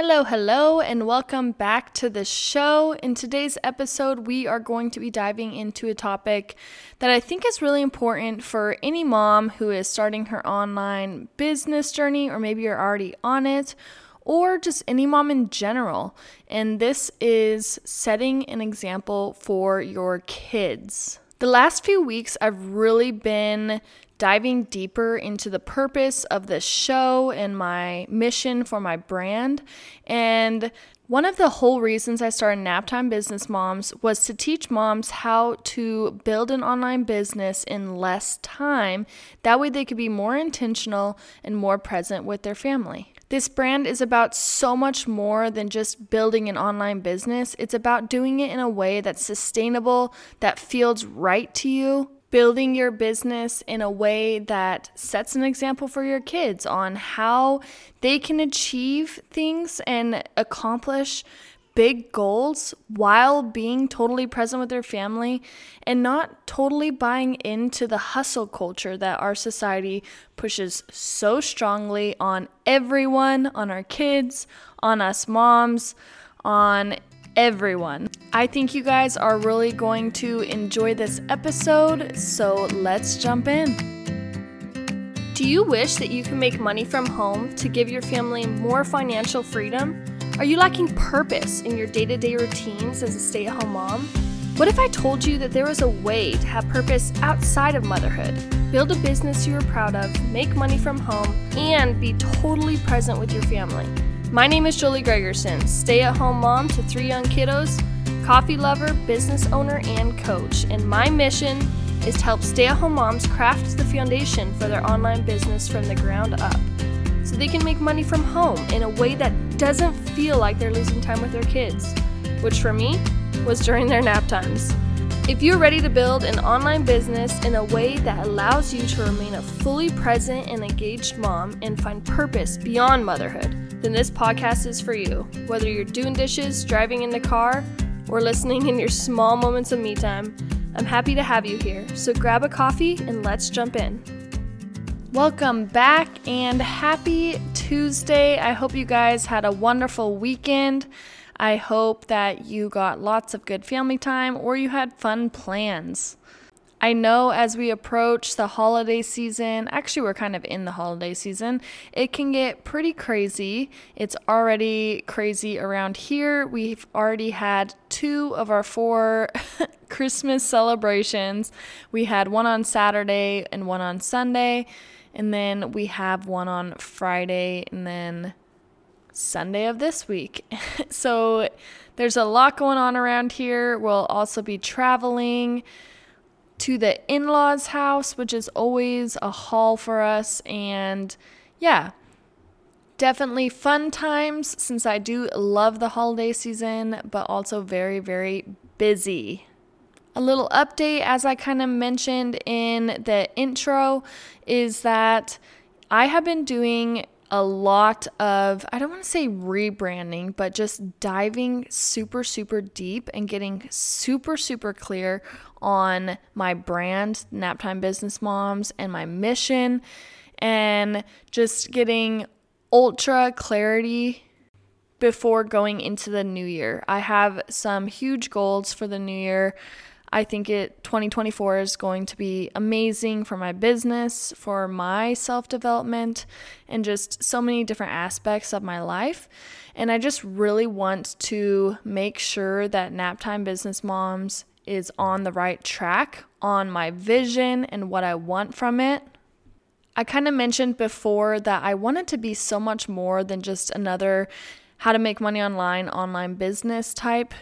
Hello, hello, and welcome back to the show. In today's episode, we are going to be diving into a topic that I think is really important for any mom who is starting her online business journey, or maybe you're already on it, or just any mom in general. And this is setting an example for your kids. The last few weeks, I've really been diving deeper into the purpose of this show and my mission for my brand. And one of the whole reasons I started Naptime Business Moms was to teach moms how to build an online business in less time. That way, they could be more intentional and more present with their family. This brand is about so much more than just building an online business. It's about doing it in a way that's sustainable, that feels right to you, building your business in a way that sets an example for your kids on how they can achieve things and accomplish big goals while being totally present with their family and not totally buying into the hustle culture that our society pushes so strongly on everyone, on our kids, on us moms, on everyone. I think you guys are really going to enjoy this episode, so let's jump in. Do you wish that you can make money from home to give your family more financial freedom? Are you lacking purpose in your day to day routines as a stay at home mom? What if I told you that there was a way to have purpose outside of motherhood? Build a business you are proud of, make money from home, and be totally present with your family. My name is Jolie Gregerson, stay at home mom to three young kiddos coffee lover, business owner, and coach. And my mission is to help stay at home moms craft the foundation for their online business from the ground up so they can make money from home in a way that doesn't feel like they're losing time with their kids, which for me was during their nap times. If you're ready to build an online business in a way that allows you to remain a fully present and engaged mom and find purpose beyond motherhood, then this podcast is for you. Whether you're doing dishes, driving in the car, or listening in your small moments of me time, I'm happy to have you here. So grab a coffee and let's jump in. Welcome back and happy Tuesday. I hope you guys had a wonderful weekend. I hope that you got lots of good family time or you had fun plans. I know as we approach the holiday season, actually, we're kind of in the holiday season, it can get pretty crazy. It's already crazy around here. We've already had two of our four Christmas celebrations. We had one on Saturday and one on Sunday, and then we have one on Friday and then Sunday of this week. so there's a lot going on around here. We'll also be traveling to the in law's house, which is always a haul for us. And yeah, definitely fun times since I do love the holiday season, but also very, very busy. A little update, as I kind of mentioned in the intro, is that I have been doing a lot of, I don't want to say rebranding, but just diving super, super deep and getting super, super clear on my brand, Naptime Business Moms, and my mission, and just getting ultra clarity before going into the new year. I have some huge goals for the new year. I think it 2024 is going to be amazing for my business, for my self-development, and just so many different aspects of my life. And I just really want to make sure that Naptime Business Moms is on the right track on my vision and what I want from it. I kind of mentioned before that I wanted to be so much more than just another how to make money online online business type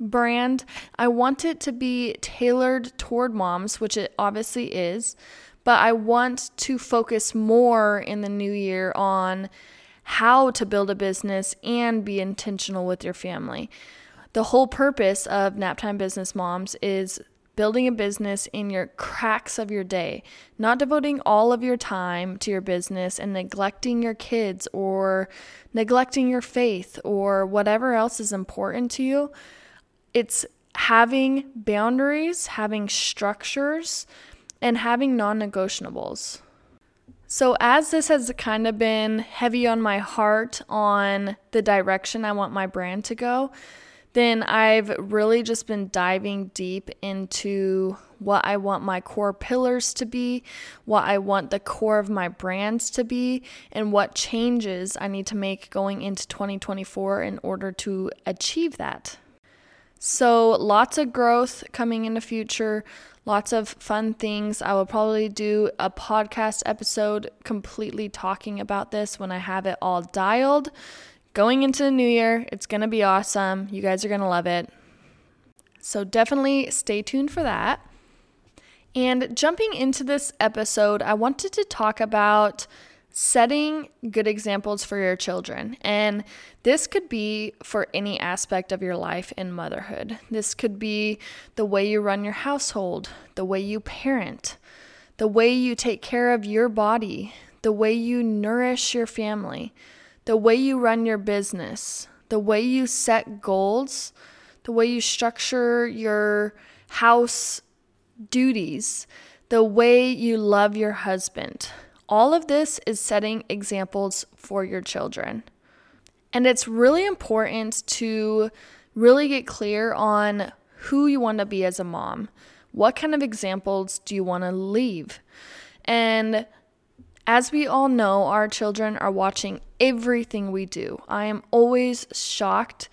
brand. I want it to be tailored toward moms, which it obviously is, but I want to focus more in the new year on how to build a business and be intentional with your family. The whole purpose of Naptime Business Moms is building a business in your cracks of your day, not devoting all of your time to your business and neglecting your kids or neglecting your faith or whatever else is important to you it's having boundaries, having structures, and having non negotiables. So, as this has kind of been heavy on my heart on the direction I want my brand to go, then I've really just been diving deep into what I want my core pillars to be, what I want the core of my brands to be, and what changes I need to make going into 2024 in order to achieve that. So, lots of growth coming in the future, lots of fun things. I will probably do a podcast episode completely talking about this when I have it all dialed. Going into the new year, it's going to be awesome. You guys are going to love it. So, definitely stay tuned for that. And jumping into this episode, I wanted to talk about setting good examples for your children. And this could be for any aspect of your life in motherhood. This could be the way you run your household, the way you parent, the way you take care of your body, the way you nourish your family, the way you run your business, the way you set goals, the way you structure your house duties, the way you love your husband all of this is setting examples for your children. And it's really important to really get clear on who you want to be as a mom. What kind of examples do you want to leave? And as we all know, our children are watching everything we do. I am always shocked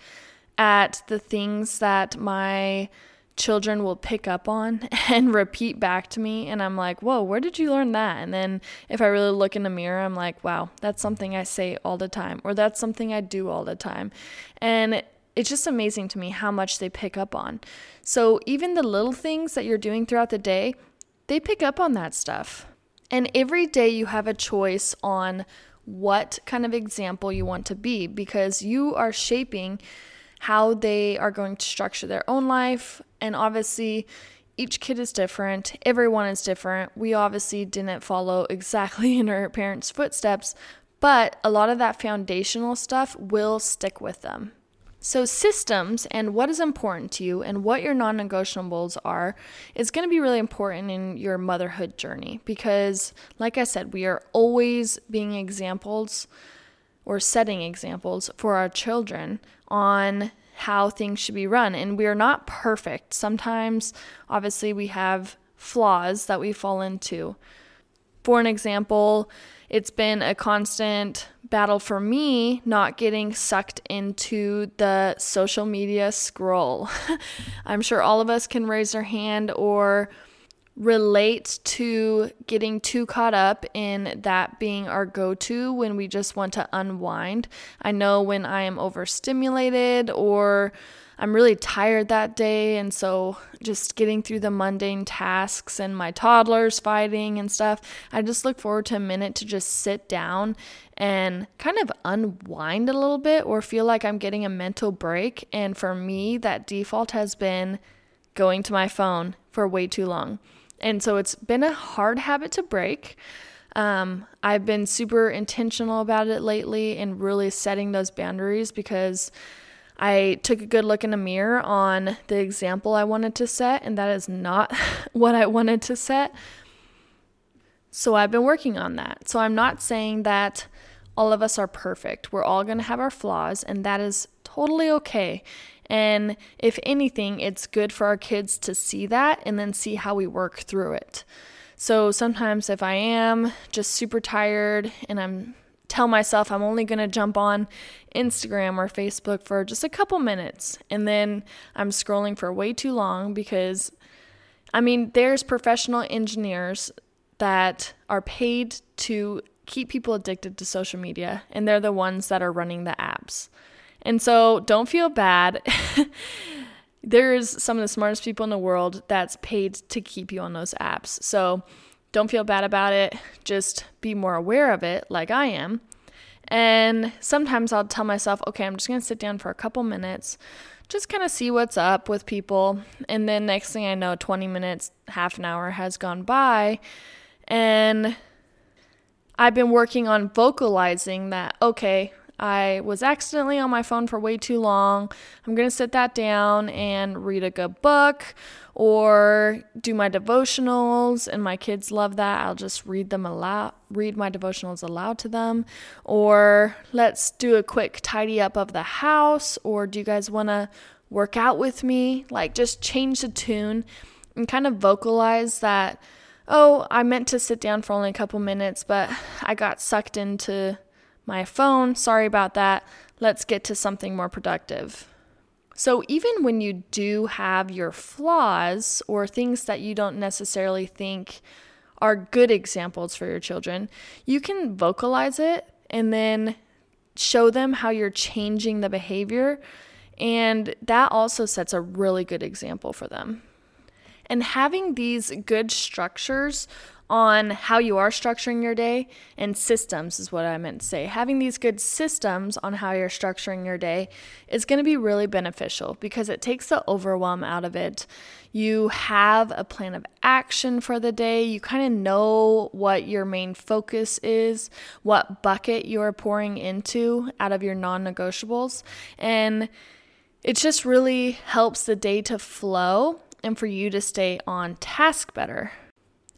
at the things that my children will pick up on and repeat back to me and I'm like, "Whoa, where did you learn that?" And then if I really look in the mirror, I'm like, "Wow, that's something I say all the time or that's something I do all the time." And it's just amazing to me how much they pick up on. So, even the little things that you're doing throughout the day, they pick up on that stuff. And every day you have a choice on what kind of example you want to be because you are shaping how they are going to structure their own life. And obviously, each kid is different, everyone is different. We obviously didn't follow exactly in our parents' footsteps, but a lot of that foundational stuff will stick with them. So, systems and what is important to you and what your non negotiables are is going to be really important in your motherhood journey because, like I said, we are always being examples or setting examples for our children on how things should be run. And we are not perfect. Sometimes, obviously, we have flaws that we fall into. For an example, it's been a constant battle for me not getting sucked into the social media scroll. I'm sure all of us can raise our hand or relate to getting too caught up in that being our go to when we just want to unwind. I know when I am overstimulated or I'm really tired that day, and so just getting through the mundane tasks and my toddlers fighting and stuff, I just look forward to a minute to just sit down and kind of unwind a little bit or feel like I'm getting a mental break. And for me, that default has been going to my phone for way too long. And so it's been a hard habit to break. Um, I've been super intentional about it lately and really setting those boundaries because I took a good look in the mirror on the example I wanted to set, and that is not what I wanted to set. So I've been working on that. So I'm not saying that all of us are perfect. We're all going to have our flaws, and that is totally okay. And if anything, it's good for our kids to see that and then see how we work through it. So sometimes if I am just super tired and I'm tell myself I'm only going to jump on Instagram or Facebook for just a couple minutes and then I'm scrolling for way too long because I mean there's professional engineers that are paid to keep people addicted to social media and they're the ones that are running the apps. And so don't feel bad. There's some of the smartest people in the world that's paid to keep you on those apps. So don't feel bad about it. Just be more aware of it, like I am. And sometimes I'll tell myself, okay, I'm just going to sit down for a couple minutes, just kind of see what's up with people. And then next thing I know, 20 minutes, half an hour has gone by. And I've been working on vocalizing that, okay, I was accidentally on my phone for way too long. I'm going to sit that down and read a good book or do my devotionals and my kids love that. I'll just read them aloud, read my devotionals aloud to them or let's do a quick tidy up of the house or do you guys want to work out with me? Like just change the tune and kind of vocalize that oh, I meant to sit down for only a couple minutes, but I got sucked into my phone. Sorry about that. Let's get to something more productive. So, even when you do have your flaws or things that you don't necessarily think are good examples for your children, you can vocalize it and then show them how you're changing the behavior. And that also sets a really good example for them. And having these good structures on how you are structuring your day and systems is what I meant to say. Having these good systems on how you're structuring your day is going to be really beneficial because it takes the overwhelm out of it. You have a plan of action for the day. You kind of know what your main focus is, what bucket you're pouring into out of your non negotiables. And it just really helps the day to flow and for you to stay on task better.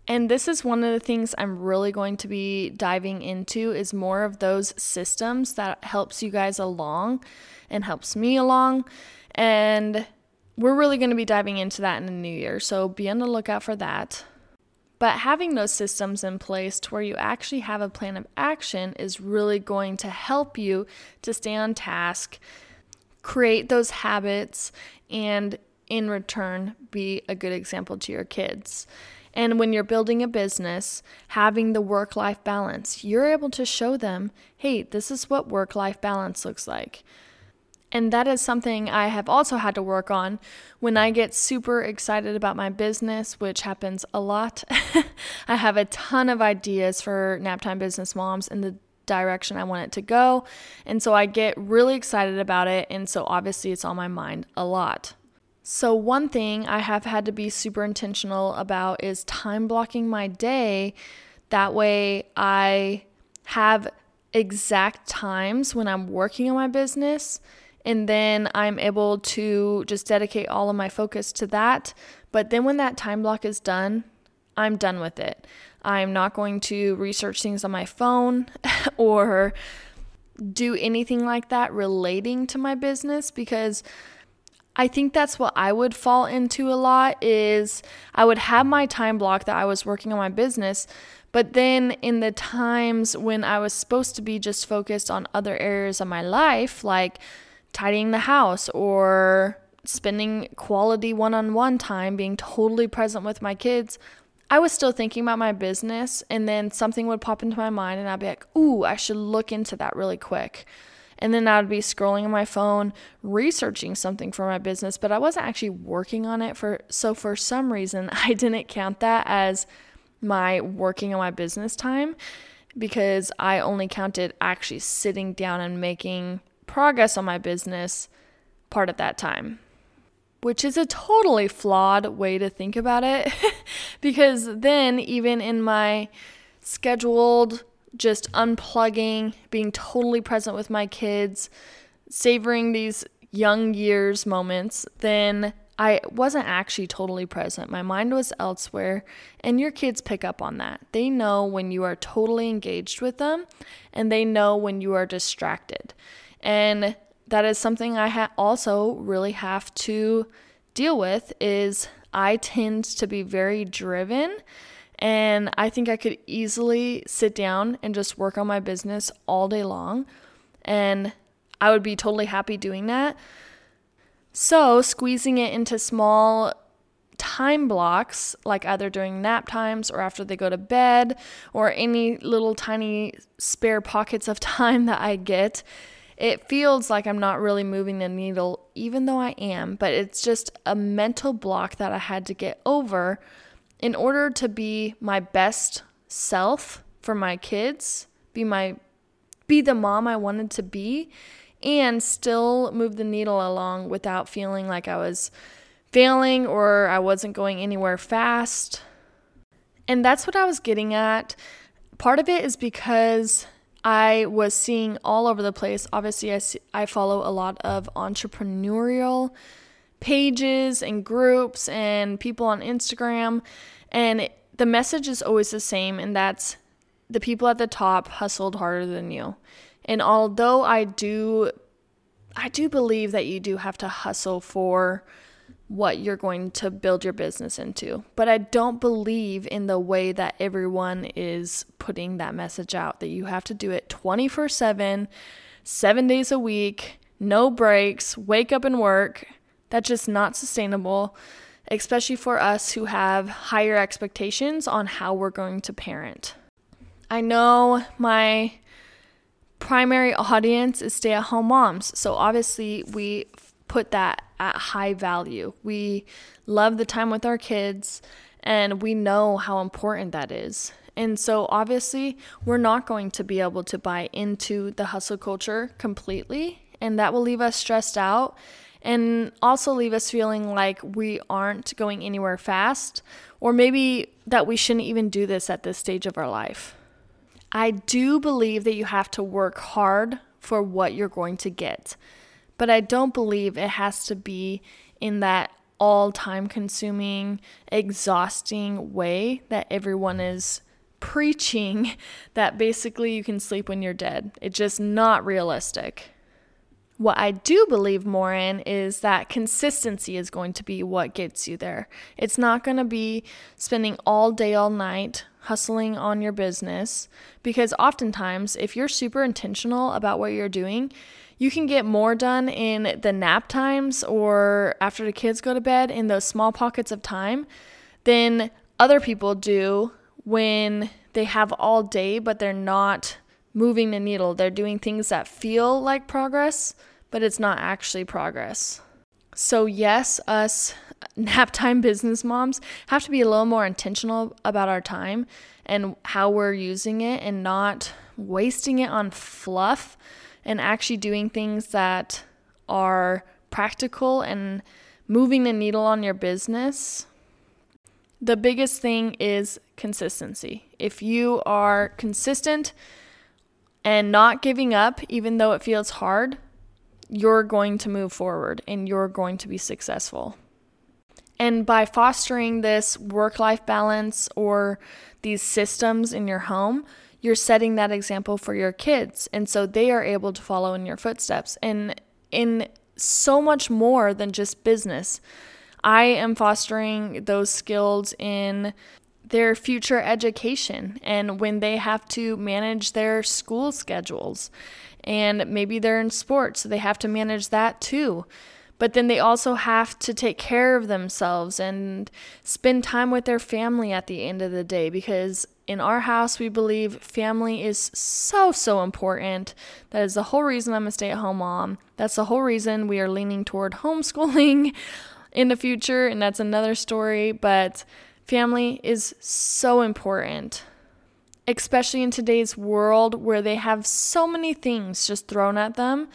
And this is one of the things I'm really going to be diving into is more of those systems that helps you guys along and helps me along. And we're really going to be diving into that in the new year. So be on the lookout for that. But having those systems in place to where you actually have a plan of action is really going to help you to stay on task, create those habits, and in return be a good example to your kids. And when you're building a business, having the work life balance, you're able to show them, hey, this is what work life balance looks like. And that is something I have also had to work on when I get super excited about my business, which happens a lot. I have a ton of ideas for Naptime Business Moms and the direction I want it to go. And so I get really excited about it. And so obviously it's on my mind a lot. So, one thing I have had to be super intentional about is time blocking my day. That way, I have exact times when I'm working on my business, and then I'm able to just dedicate all of my focus to that. But then, when that time block is done, I'm done with it. I'm not going to research things on my phone or do anything like that relating to my business because I think that's what I would fall into a lot is I would have my time block that I was working on my business, but then in the times when I was supposed to be just focused on other areas of my life, like tidying the house or spending quality one-on-one time being totally present with my kids, I was still thinking about my business and then something would pop into my mind and I'd be like, "Ooh, I should look into that really quick." And then I would be scrolling on my phone, researching something for my business, but I wasn't actually working on it for so for some reason I didn't count that as my working on my business time because I only counted actually sitting down and making progress on my business part of that time. Which is a totally flawed way to think about it because then, even in my scheduled just unplugging, being totally present with my kids, savoring these young years moments, then I wasn't actually totally present. My mind was elsewhere, and your kids pick up on that. They know when you are totally engaged with them, and they know when you are distracted. And that is something I ha- also really have to deal with is I tend to be very driven and I think I could easily sit down and just work on my business all day long. And I would be totally happy doing that. So, squeezing it into small time blocks, like either during nap times or after they go to bed, or any little tiny spare pockets of time that I get, it feels like I'm not really moving the needle, even though I am. But it's just a mental block that I had to get over in order to be my best self for my kids, be my be the mom I wanted to be and still move the needle along without feeling like I was failing or I wasn't going anywhere fast. And that's what I was getting at. Part of it is because I was seeing all over the place. Obviously, I, see, I follow a lot of entrepreneurial pages and groups and people on Instagram, and it, the message is always the same, and that's the people at the top hustled harder than you. And although I do I do believe that you do have to hustle for what you're going to build your business into. But I don't believe in the way that everyone is putting that message out that you have to do it 24 7, seven days a week, no breaks, wake up and work. That's just not sustainable, especially for us who have higher expectations on how we're going to parent. I know my primary audience is stay at home moms. So obviously, we put that at high value. We love the time with our kids and we know how important that is. And so, obviously, we're not going to be able to buy into the hustle culture completely, and that will leave us stressed out and also leave us feeling like we aren't going anywhere fast, or maybe that we shouldn't even do this at this stage of our life. I do believe that you have to work hard for what you're going to get, but I don't believe it has to be in that all time consuming, exhausting way that everyone is preaching that basically you can sleep when you're dead. It's just not realistic. What I do believe more in is that consistency is going to be what gets you there. It's not going to be spending all day, all night hustling on your business because oftentimes, if you're super intentional about what you're doing, you can get more done in the nap times or after the kids go to bed in those small pockets of time than other people do when they have all day but they're not moving the needle. They're doing things that feel like progress, but it's not actually progress. So, yes, us nap time business moms have to be a little more intentional about our time and how we're using it and not wasting it on fluff and actually doing things that are practical and moving the needle on your business. The biggest thing is consistency. If you are consistent and not giving up, even though it feels hard, you're going to move forward and you're going to be successful. And by fostering this work life balance or these systems in your home, you're setting that example for your kids. And so they are able to follow in your footsteps. And in so much more than just business, I am fostering those skills in their future education and when they have to manage their school schedules. And maybe they're in sports, so they have to manage that too. But then they also have to take care of themselves and spend time with their family at the end of the day because in our house we believe family is so so important. That is the whole reason i'm a stay-at-home mom. That's the whole reason we are leaning toward homeschooling in the future and that's another story. But family is so important especially in today's world where they have so many things just thrown at them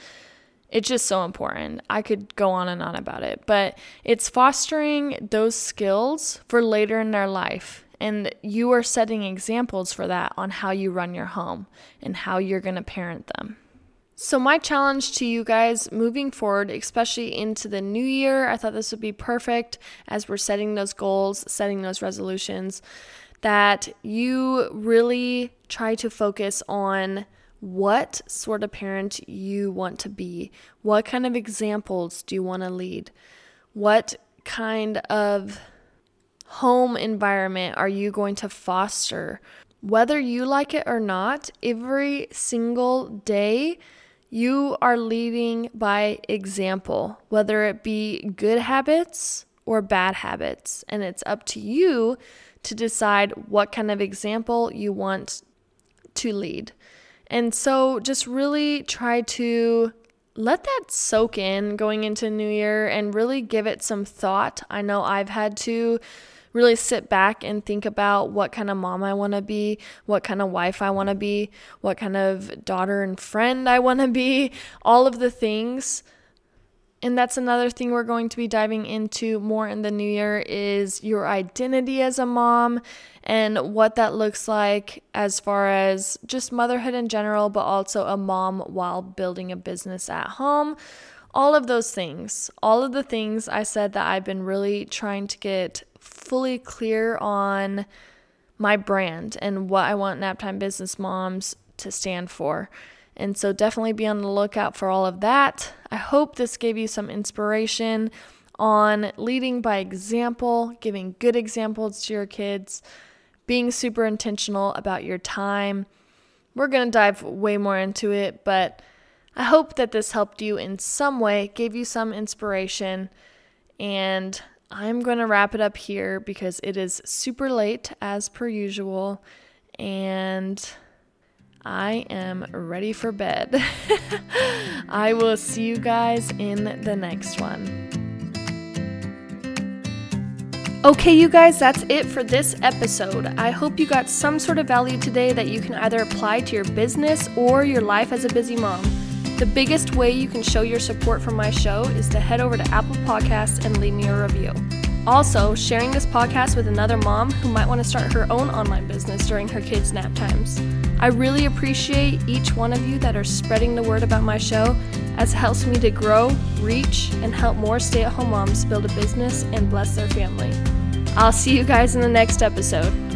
it's just so important. I could go on and on about it, but it's fostering those skills for later in their life. And you are setting examples for that on how you run your home and how you're going to parent them. So, my challenge to you guys moving forward, especially into the new year, I thought this would be perfect as we're setting those goals, setting those resolutions, that you really try to focus on what sort of parent you want to be. What kind of examples do you want to lead? What kind of home environment are you going to foster? Whether you like it or not, every single day you are leading by example, whether it be good habits or bad habits. And it's up to you to decide what kind of example you want to lead. And so just really try to let that soak in going into New Year and really give it some thought. I know I've had to really sit back and think about what kind of mom I want to be, what kind of wife I want to be, what kind of daughter and friend I want to be, all of the things. and that's another thing we're going to be diving into more in the new year is your identity as a mom and what that looks like as far as just motherhood in general, but also a mom while building a business at home. All of those things, all of the things I said that I've been really trying to get fully clear on my brand and what I want Naptime Business Moms to stand for. And so definitely be on the lookout for all of that. I hope this gave you some inspiration on leading by example, giving good examples to your kids, being super intentional about your time. We're going to dive way more into it, but I hope that this helped you in some way, gave you some inspiration, and I'm going to wrap it up here because it is super late as per usual. And I am ready for bed. I will see you guys in the next one. Okay, you guys, that's it for this episode. I hope you got some sort of value today that you can either apply to your business or your life as a busy mom. The biggest way you can show your support for my show is to head over to Apple Podcasts and leave me a review. Also, sharing this podcast with another mom who might want to start her own online business during her kids' nap times. I really appreciate each one of you that are spreading the word about my show as it helps me to grow, reach, and help more stay at home moms build a business and bless their family. I'll see you guys in the next episode.